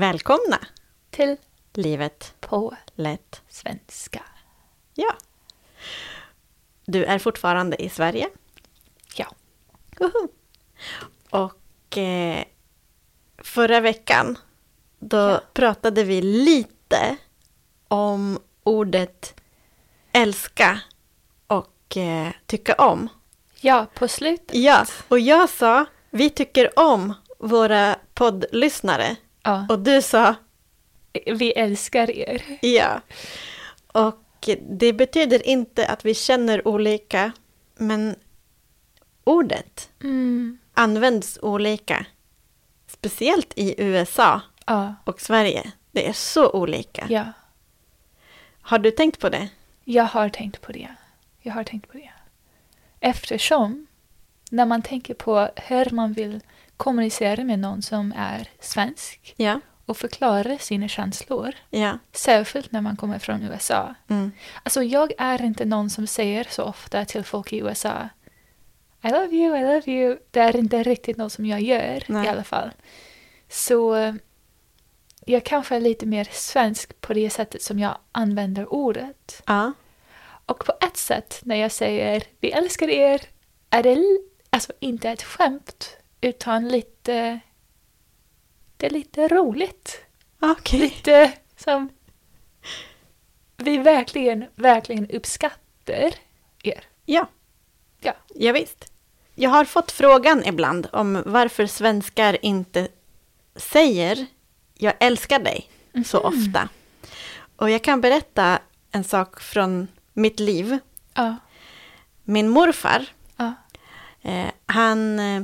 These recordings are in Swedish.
Välkomna till Livet på lätt. svenska. Ja. Du är fortfarande i Sverige. Ja. Woho! Och eh, förra veckan då Ja. pratade vi lite om ordet älska och eh, tycka om. Ja, på slutet. Ja, och jag sa vi tycker om våra poddlyssnare. Ja. Och du sa Vi älskar er. ja. Och det betyder inte att vi känner olika, men ordet Mm. används olika. Speciellt i USA Ja. och Sverige. Det är så olika. ja. Har du tänkt på det? Jag har tänkt på det. Jag har tänkt på det. Eftersom när man tänker på hur man vill kommunicera med någon som är svensk Ja. och förklara sina känslor, Ja. särskilt när man kommer från USA. Mm. Alltså jag är inte någon som säger så ofta till folk i USA I love you, I love you. Det är inte riktigt något som jag gör Nej. i alla fall. Så jag kanske är lite mer svensk på det sättet som jag använder ordet. Ja. Och på ett sätt när jag säger vi älskar er är det alltså inte ett skämt utan lite det är lite roligt. Okej. Lite som vi verkligen, verkligen uppskattar er. Ja. Ja. Ja, visst. Jag har fått frågan ibland om varför svenskar inte säger jag älskar dig så Mhm. ofta. Och jag kan berätta en sak från mitt liv. Ja. Min morfar, Ja. eh, han eh,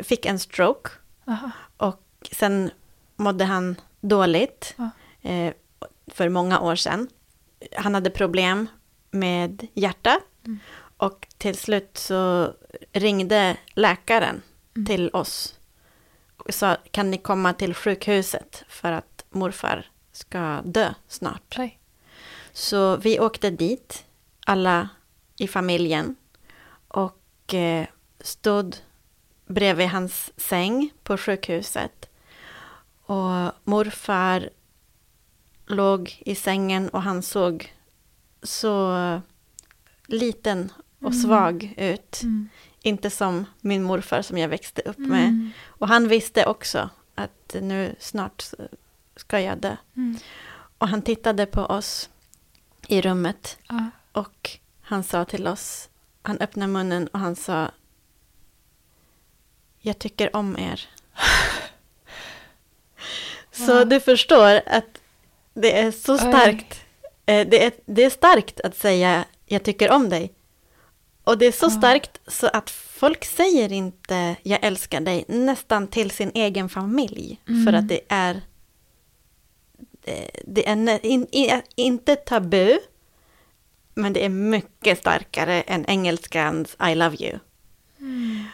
fick en stroke Aha. och sen mådde han dåligt eh, för många år sedan. Han hade problem med hjärtat Mm. och till slut så ringde läkaren Mm. till oss och sa kan ni komma till sjukhuset för att morfar ska dö snart. Oj. Så vi åkte dit, alla i familjen och eh, stod bredvid hans säng på sjukhuset. Och morfar låg i sängen och han såg så liten och Mm. svag ut. Mm. Inte som min morfar som jag växte upp med. Mm. Och han visste också att nu snart ska jag dö. Mm. Och han tittade på oss i rummet Ja. och han sa till oss, han öppnade munnen och han sa Jag tycker om er. Så Wow. du förstår att det är så starkt. Eh, Det är, det är starkt att säga jag tycker om dig. Och det är så Ja. starkt så att folk säger inte jag älskar dig nästan till sin egen familj. För Mm. att det är det- är nä- in, in, inte tabu, men det är mycket starkare än engelskans I love you. Mm.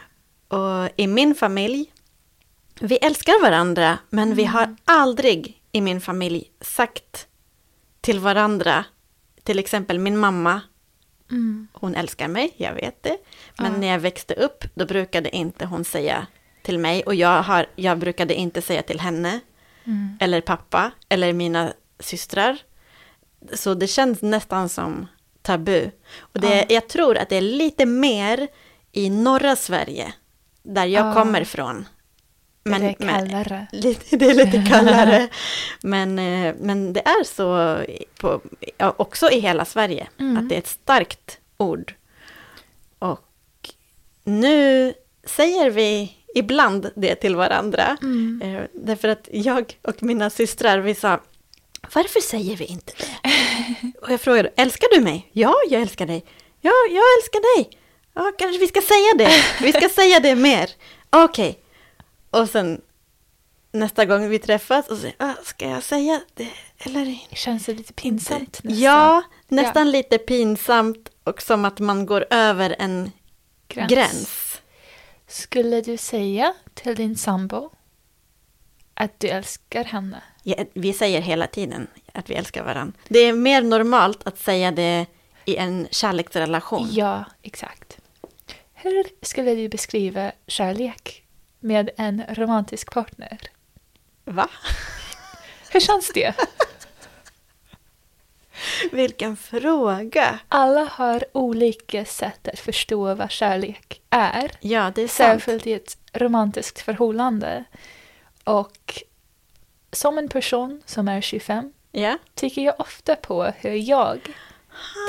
Och i min familj, vi älskar varandra, men vi har aldrig i min familj sagt till varandra, till exempel min mamma, Mm. hon älskar mig, jag vet det. Men Ja. när jag växte upp, då brukade inte hon säga till mig, och jag, har, jag brukade inte säga till henne, Mm. eller pappa, eller mina systrar. Så det känns nästan som tabu. Och det, Ja. jag tror att det är lite mer i norra Sverige, där jag Ja. kommer ifrån. Men, det är men- kallare. Lite, det är lite kallare. men, eh, men det är så på, också i hela Sverige. Mm. Att det är ett starkt ord. Och nu säger vi ibland det till varandra. Mm. Eh, därför att jag och mina systrar, vi sa, varför säger vi inte det? och jag frågade, älskar du mig? Ja, jag älskar dig. Ja, jag älskar dig. Ja, kanske vi ska säga det. Vi ska säga det mer. Okej. Och sen nästa gång vi träffas och säger, ah, ska jag säga det eller inte? Känns det lite pinsamt nästan? Ja, nästan lite pinsamt och som att man går över en Gräns. gräns. Skulle du säga till din sambo att du älskar henne? Ja, vi säger hela tiden att vi älskar varandra. Det är mer normalt att säga det i en kärleksrelation. Ja, exakt. Hur skulle du beskriva kärlek med en romantisk partner? Va? Hur känns det? Vilken fråga! Alla har olika sätt att förstå vad kärlek är. Ja, det är sant. Särskilt i ett romantiskt förhållande. Och som en person som är 25 Ja. tycker jag ofta på hur jag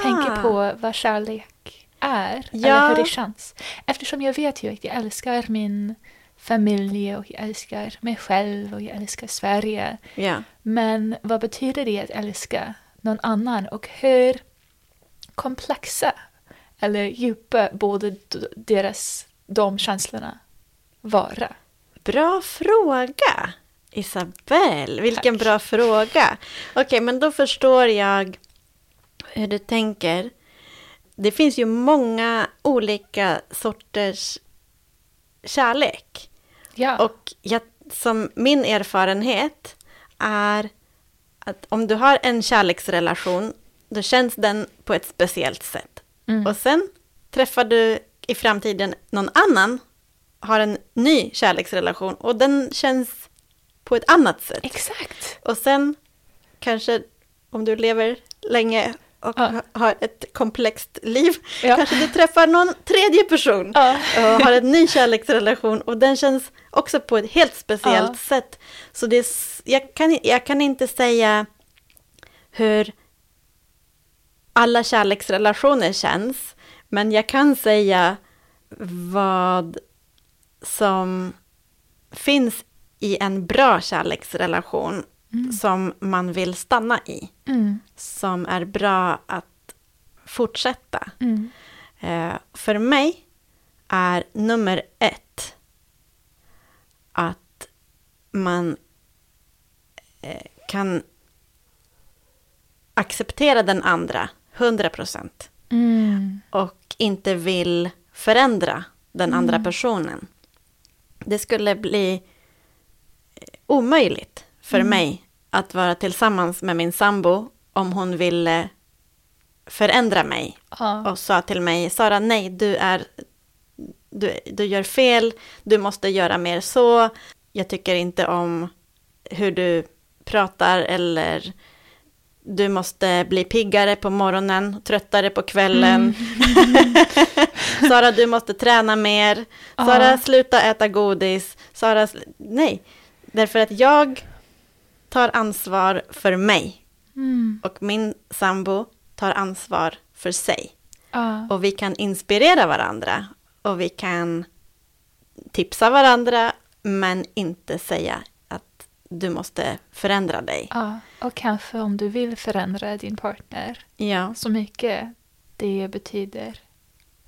tänker på vad kärlek är. Ja. Eller hur det känns. Eftersom jag vet ju att jag älskar min familj och jag älskar mig själv och jag älskar Sverige. Ja. Men vad betyder det att älska någon annan och hur komplexa eller djupa borde deras, de känslorna vara? Bra fråga, Isabelle. Vilken Tack. bra fråga. Okej, men då förstår jag hur du tänker. Det finns ju många olika sorters kärlek. Ja, Och jag, som min erfarenhet är att om du har en kärleksrelation, då känns den på ett speciellt sätt. Mm. Och sen träffar du i framtiden någon annan, har en ny kärleksrelation och den känns på ett annat sätt. exakt. Och sen kanske om du lever länge och Ja. ha- har ett komplext liv, Ja. kanske du träffar någon tredje person Ja. och har en ny kärleksrelation och den känns också på ett helt speciellt sätt. Så det är, jag, kan, jag kan inte säga hur alla kärleksrelationer känns, men jag kan säga vad som finns i en bra kärleksrelation som man vill stanna i, Mm. som är bra att fortsätta. Mm. Eh, för mig är nummer ett att man eh, kan acceptera den andra 100 procent Mm. och inte vill förändra den andra personen. Det skulle bli eh, omöjligt för mig att vara tillsammans med min sambo om hon ville förändra mig Ja. och sa till mig, Sara, nej, du är, du, du gör fel, du måste göra mer så, jag tycker inte om hur du pratar eller du måste bli piggare på morgonen, tröttare på kvällen. Sara, du måste träna mer. Sara, sluta äta godis. Sara, nej. Därför att jag tar ansvar för mig Mm. och min sambo tar ansvar för sig. Ja. Och vi kan inspirera varandra och vi kan tipsa varandra men inte säga att du måste förändra dig. Ja. Och kanske om du vill förändra din partner Ja, så mycket det betyder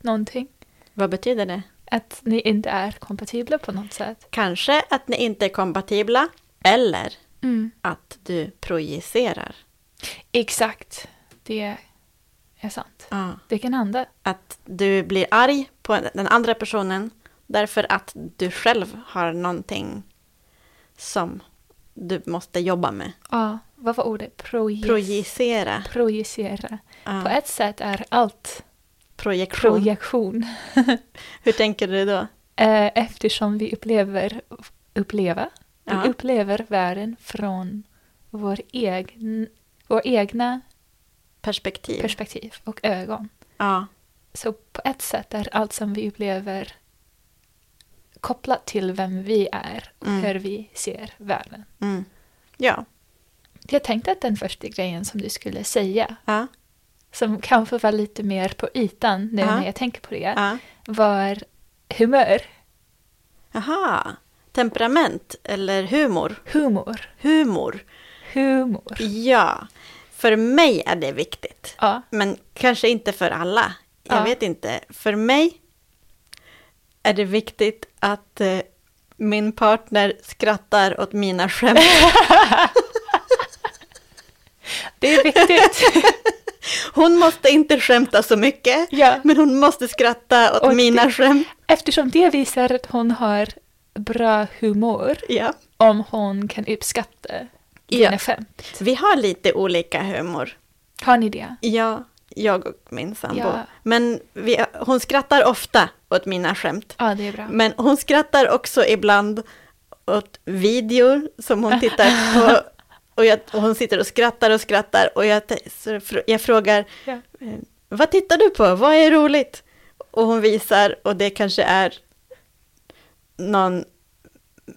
någonting. vad betyder det? Att ni inte är kompatibla på något sätt. Kanske att ni inte är kompatibla eller Mm. att du projicerar. Exakt. Det är sant. Ja. Det kan hända. Att du blir arg på den andra personen därför att du själv har någonting som du måste jobba med. Ja. Vad var ordet? Proje- Projicera. projicera. Ja. På ett sätt är allt Projektion. projektion. Hur tänker du då? Eh, Eftersom vi upplever, uppleva, Ja. vi upplever världen från vår, egen, vår egna Perspektiv. perspektiv och ögon. ja. Så på ett sätt är allt som vi upplever kopplat till vem vi är och Mm. hur vi ser världen. Mm. Ja. Jag tänkte att den första grejen som du skulle säga, Ja. som kanske var lite mer på ytan nu Ja. när jag tänker på det, ja. var humör, Aha. Temperament eller humor. humor, Humor. humor. Ja. För mig är det viktigt. Ja, Men kanske inte för alla. Jag Ja. vet inte. För mig är det viktigt att eh, min partner skrattar åt mina skämt. det är viktigt. Hon måste inte skämta så mycket, Ja. men hon måste skratta åt Och mina det- skämt. Eftersom det visar att hon har bra humor Ja. om hon kan uppskatta dina Ja. skämt. Vi har lite olika humor. Har ni det? Ja, jag och min sambo. Ja. Men vi, hon skrattar ofta åt mina skämt. Ja, det är bra. Men hon skrattar också ibland åt videor som hon tittar på. Och, jag, och hon sitter och skrattar och skrattar. Och jag, jag frågar, Ja. eh, vad tittar du på? Vad är roligt? Och hon visar, och det kanske är någon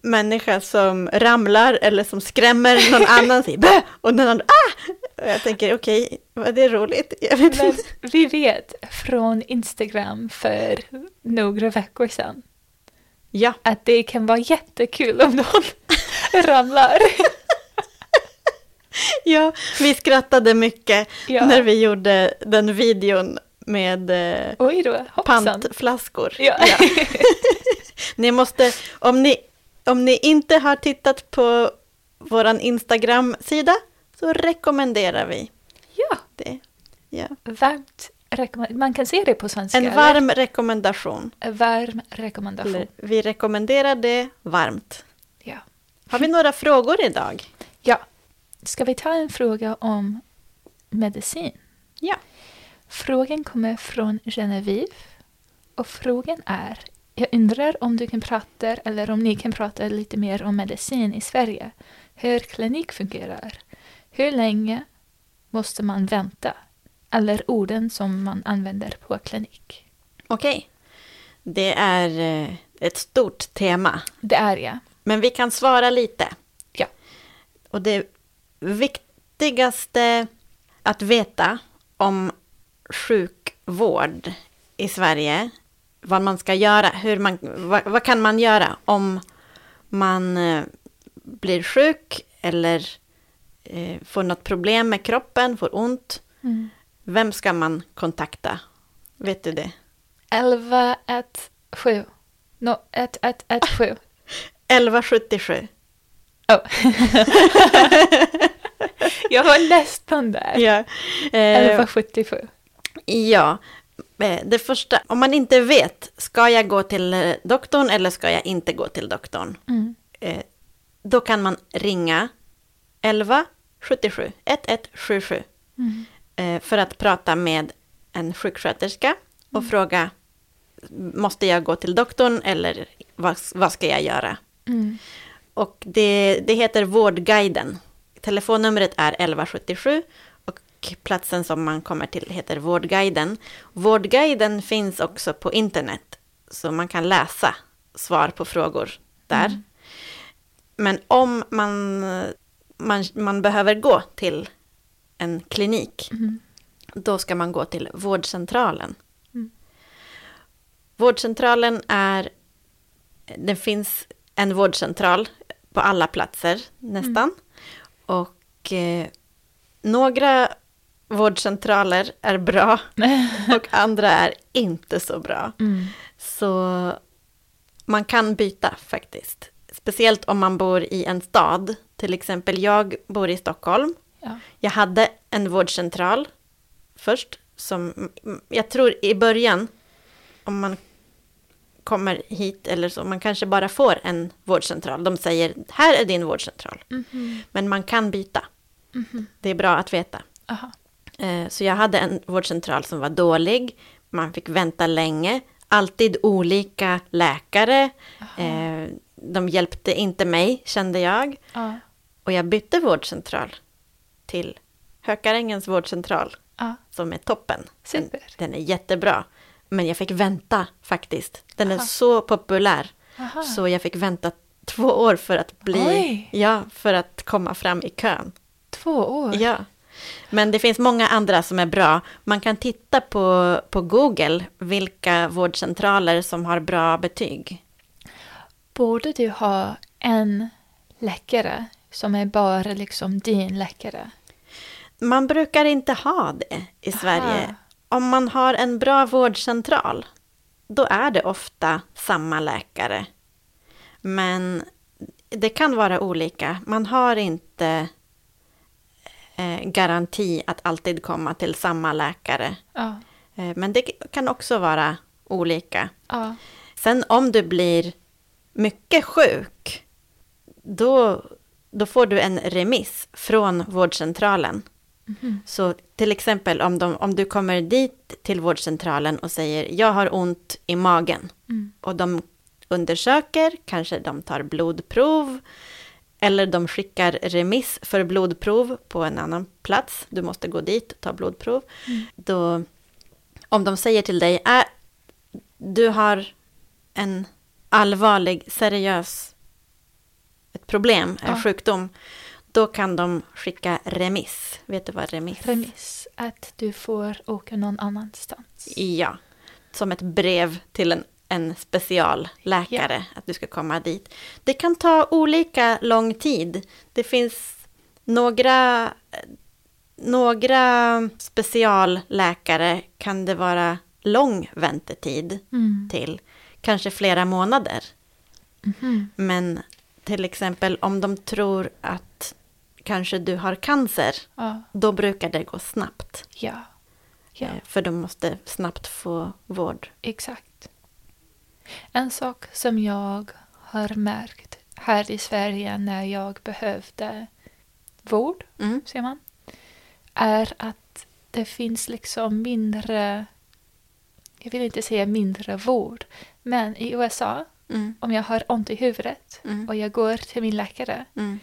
människa som ramlar eller som skrämmer någon annan. Säger! Och den andra, ah! Och jag tänker, okej, vad det är roligt. Vet vi vet från Instagram för några veckor sedan Ja, att det kan vara jättekul om någon ramlar. ja, vi skrattade mycket Ja. när vi gjorde den videon med eh, Oj då, hoppsan. pantflaskor. Ja. Ni måste, om ni, om ni inte har tittat på vår Instagram-sida så rekommenderar vi ja, det. Ja. varmt Man kan se det på svenska. En eller? varm rekommendation. varm rekommendation. Eller, vi rekommenderar det varmt. Ja. Har vi några frågor idag? ja. Ska vi ta en fråga om medicin? Ja. Frågan kommer från Genevieve och frågan är Jag undrar om du kan prata eller om ni kan prata lite mer om medicin i Sverige. Hur klinik fungerar. Hur länge måste man vänta? Eller orden som man använder på klinik. Okej. Det är eh, ett stort tema, Det är jag. men vi kan svara lite. Ja. Och det viktigaste att veta om sjukvård i Sverige, vad man ska göra, hur man, vad, vad kan man göra om man eh, blir sjuk eller eh, får något problem med kroppen, får ont. Mm. Vem ska man kontakta? Vet du det? 11, 1, 7. No, 1, 1, 1, 7. 1177. Oh. jag var nästan där. Ja. Eh, 1177. Ja, det första, om man inte vet, ska jag gå till eh, doktorn eller ska jag inte gå till doktorn? Mm. Eh, Då kan man ringa 11 77 1177 Mm. eh, för att prata med en sjuksköterska och fråga måste jag gå till doktorn eller vad, vad ska jag göra? Mm. Och det, det heter Vårdguiden. Telefonnumret är 1177 och platsen som man kommer till heter Vårdguiden. Vårdguiden finns också på internet, så man kan läsa svar på frågor där. Mm. Men om man, man, man behöver gå till en klinik, Mm. då ska man gå till vårdcentralen. Mm. Vårdcentralen är, det finns en vårdcentral på alla platser nästan. Och eh, några vårdcentraler är bra och andra är inte så bra. Mm. Så man kan byta faktiskt. Speciellt om man bor i en stad. Till exempel jag bor i Stockholm. Ja. Jag hade en vårdcentral först. Som, jag tror i början, om man kommer hit eller så, man kanske bara får en vårdcentral. De säger, här är din vårdcentral. Mhm. Men man kan byta. Mhm. Det är bra att veta. Aha. Eh, Så jag hade en vårdcentral som var dålig. Man fick vänta länge. Alltid olika läkare. Eh, De hjälpte inte mig, kände jag. Ja. Och jag bytte vårdcentral till Hökarängens vårdcentral, Ja. som är toppen. Den, Super. den är jättebra. Men jag fick vänta faktiskt. Den är Aha. så populär. Aha. Så jag fick vänta två år för att bli, Oj. ja, för att komma fram i kön. Två år. Ja. Men det finns många andra som är bra. Man kan titta på, på Google vilka vårdcentraler som har bra betyg. Borde du ha en läkare som är bara liksom din läkare? Man brukar inte ha det i Sverige. Aha. Om man har en bra vårdcentral, då är det ofta samma läkare. Men det kan vara olika. Man har inte eh, garanti att alltid komma till samma läkare. Ja. Eh, men det kan också vara olika. Ja. Sen om du blir mycket sjuk, då, då får du en remiss från vårdcentralen. Mhm. Så till exempel om, de, om du kommer dit till vårdcentralen och säger jag har ont i magen Mm. och de undersöker, kanske de tar blodprov eller de skickar remiss för blodprov på en annan plats. Du måste gå dit och ta blodprov. Då, om de säger till dig, äh, du har en allvarlig, seriös, ett problem, en Ja. sjukdom, då kan de skicka remiss. Vet du vad remiss Remiss, att du får åka någon annanstans. Ja, som ett brev till en, en specialläkare, att du ska komma dit. Det kan ta olika lång tid. Det finns några, några specialläkare kan det vara lång väntetid Mm. till, kanske flera månader. Mhm. Men till exempel om de tror att kanske du har cancer, Ja, då brukar det gå snabbt. ja, ja. Eh, För de måste snabbt få vård. exakt. En sak som jag har märkt här i Sverige när jag behövde vård, Mm. ser man, är att det finns liksom mindre, jag vill inte säga mindre vård, men i USA, Mm. om jag har ont i huvudet Mm. och jag går till min läkare Mm.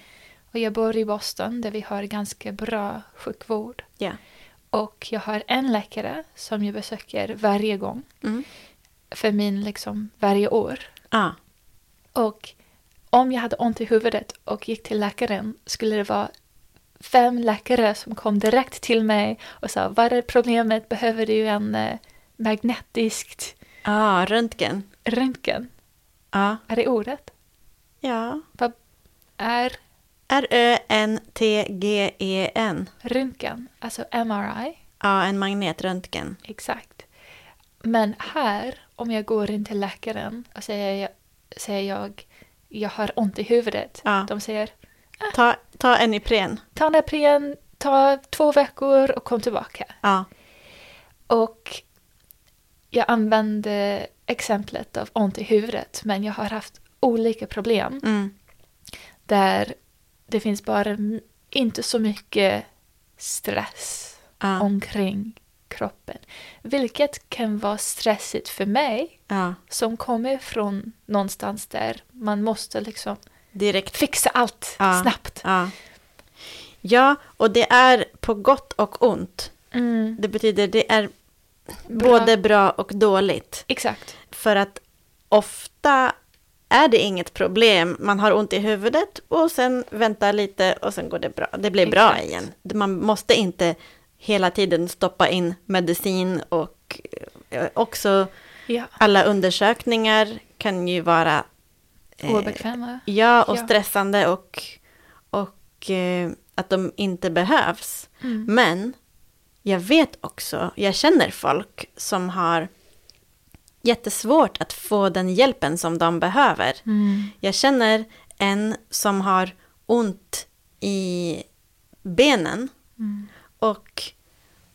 och jag bor i Boston där vi har ganska bra sjukvård Ja. och jag har en läkare som jag besöker varje gång Mm. För min liksom varje år. Ah. Och om jag hade ont i huvudet och gick till läkaren skulle det vara fem läkare som kom direkt till mig och sa vad är problemet? Behöver du en eh, magnetiskt ah, röntgen. röntgen? Ja. Är det ordet? ja. Vad är R-Ö-N-T-G-E-N. röntgen? Alltså MRI? Ja, en magnetröntgen. Exakt. Men här, om jag går in till läkaren och säger, säger jag jag har ont i huvudet. Ja. De säger Ta, ta en Ipren. ta en Ipren, ta två veckor och kom tillbaka. Ja. Och jag använde exemplet av ont i huvudet men jag har haft olika problem Mm. där det finns bara inte så mycket stress Ja. omkring kroppen. Vilket kan vara stressigt för mig ja. som kommer från någonstans där man måste liksom Direkt. fixa allt Ja. snabbt. Ja. ja, och det är på gott och ont. Mm. Det betyder det är Bra. både bra och dåligt. Exakt. För att ofta är det inget problem. Man har ont i huvudet och sen väntar lite och sen går det bra. Det blir bra Exakt. igen. Man måste inte hela tiden stoppa in medicin och eh, också Ja. alla undersökningar kan ju vara eh, Obekväma. ja, och Ja. stressande och, och eh, att de inte behövs. Mm. Men jag vet också, jag känner folk som har jättesvårt att få den hjälpen som de behöver. Mm. Jag känner en som har ont i benen Mm. Och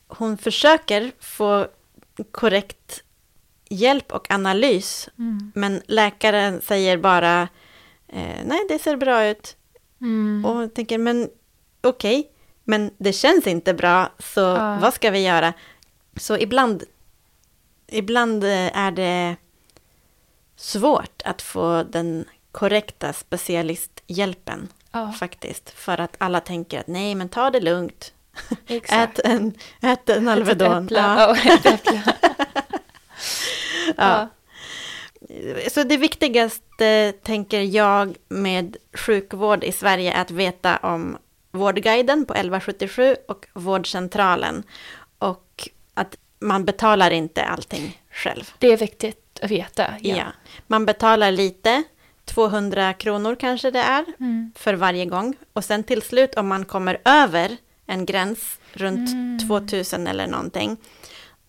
hon försöker få korrekt hjälp och analys. Mm. Men läkaren säger bara eh, nej, det ser bra ut. Mm. Och jag tänker, men okej, men det känns inte bra, så Ja. vad ska vi göra? Så ibland, ibland eh, är det svårt att få den korrekta specialisthjälpen Ja, faktiskt. För att alla tänker att nej, men ta det lugnt. Ät en, ät en Alvedon. Äpple. Ja. Ja. Så det viktigaste, tänker jag, med sjukvård i Sverige är att veta om Vårdguiden på 1177 och Vårdcentralen. Och att man betalar inte allting själv. Det är viktigt att veta. Ja. Ja. Man betalar lite, 200 kronor kanske det är, Mm. för varje gång. Och sen till slut om man kommer över en gräns runt Mm. 2000 eller någonting,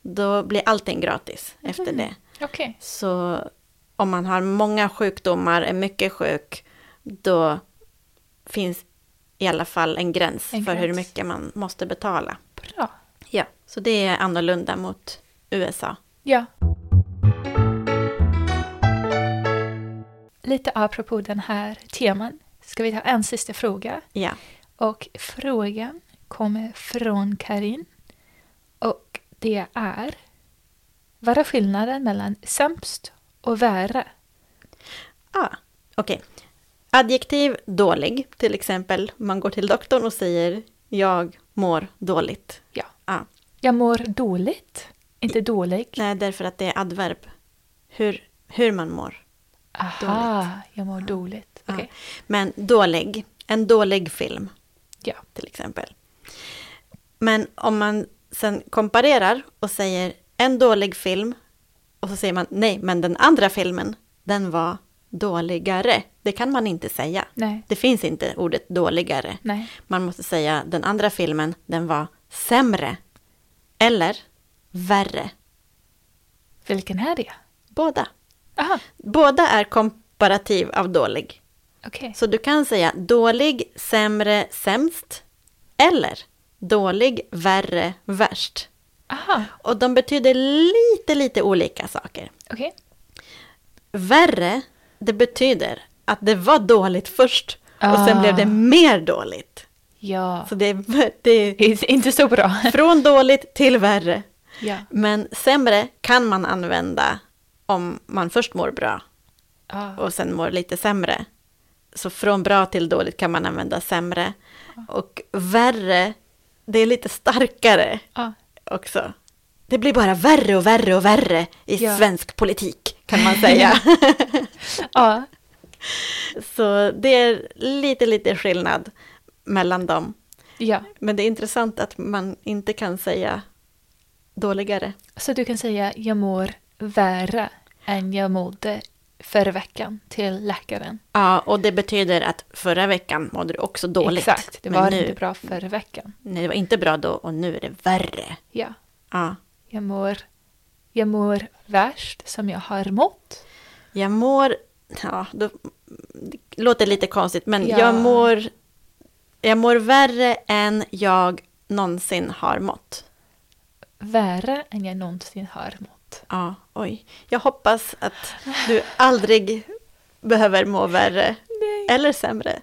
då blir allting gratis efter Mhm. det. Okej. Så om man har många sjukdomar, är mycket sjuk, då finns i alla fall en gräns En för hur gräns. mycket man måste betala. Bra. Ja, så det är annorlunda mot USA. Ja. Lite apropå den här teman ska vi ta en sista fråga. Ja, Och frågan kommer från Karin. Och det är Vad är skillnaden mellan sämst och värre? Ah, Okej. Adjektiv dålig. Till exempel, man går till doktorn och säger jag mår dåligt. Ja. Ah. Jag mår dåligt. Inte dålig. Nej, därför att det är adverb. Hur, hur man mår. Aha, jag mår dåligt. Ja. Okej. Men dålig. En dålig film. Ja. till exempel. Men om man sen komparerar och säger en dålig film och så säger man nej, men den andra filmen, den var dåligare. Det kan man inte säga. Nej. Det finns inte ordet dåligare. Nej. Man måste säga den andra filmen, den var sämre. Eller värre. Vilken är det? Båda. Aha, Båda är komparativ av dålig. okej. Så du kan säga dålig, sämre, sämst. Eller dålig, värre, värst. Aha, Och de betyder lite, lite olika saker. okej. Värre, det betyder att det var dåligt först och sen Ah. blev det mer dåligt. Ja. Så det är, det är Inte så bra. från dåligt till värre. Ja. Men sämre kan man använda om man först mår bra Ah. och sen mår lite sämre. Så från bra till dåligt kan man använda sämre. Och värre, det är lite starkare Ah. också. Det blir bara värre och värre och värre i Ja. svensk politik, kan man säga. Ja. Så det är lite, lite skillnad mellan dem. ja. Men det är intressant att man inte kan säga dåligare. Så du kan säga jag mår värre än jag mådde förra veckan till läkaren. Ja, och det betyder att förra veckan mådde du också dåligt. Exakt, det var nu, inte bra förra veckan. Nej, det var inte bra då och nu är det värre. Ja. Ja. Jag mår, jag mår värst som jag har mått. Jag mår, ja, då, det låter lite konstigt, men Ja. jag mår, jag mår värre än jag någonsin har mått. Värre än jag någonsin har mått. Ja, oj. Jag hoppas att du aldrig behöver må värre Nej. eller sämre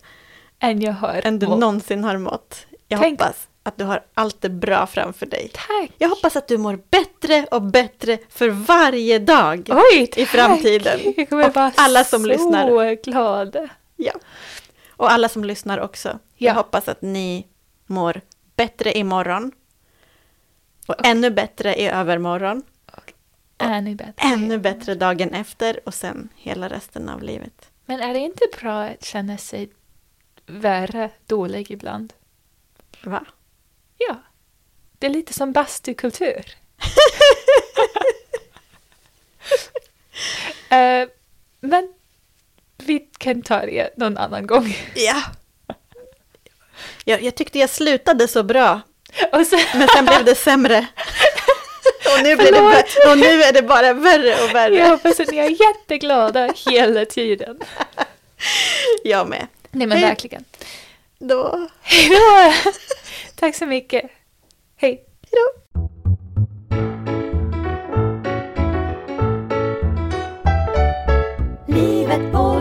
Än jag har än du mått. någonsin har mått. Jag Tänk- hoppas att du har allt det bra framför dig. Tack! Jag hoppas att du mår bättre och bättre för varje dag. Oj, i framtiden. Jag kommer Och vara alla som så lyssnar. glada. Ja. Och alla som lyssnar också. Ja. Jag hoppas att ni mår bättre imorgon. Och ännu bättre i övermorgon. Ännu bättre. Ännu bättre dagen efter och sen hela resten av livet. Men är det inte bra att känna sig värre dålig ibland? Va? Ja. Det är lite som bastukultur. Eh, men vi kan ta det någon annan gång. Ja. Jag, jag tyckte jag slutade så bra, så, men sen blev det sämre och, nu blir det, och nu är det bara värre och värre. Jag hoppas att ni är jätteglada hela tiden. Jag med. Nej men Hej. verkligen. Då. Hej då. Tack så mycket. Hej. Hej då. Livet på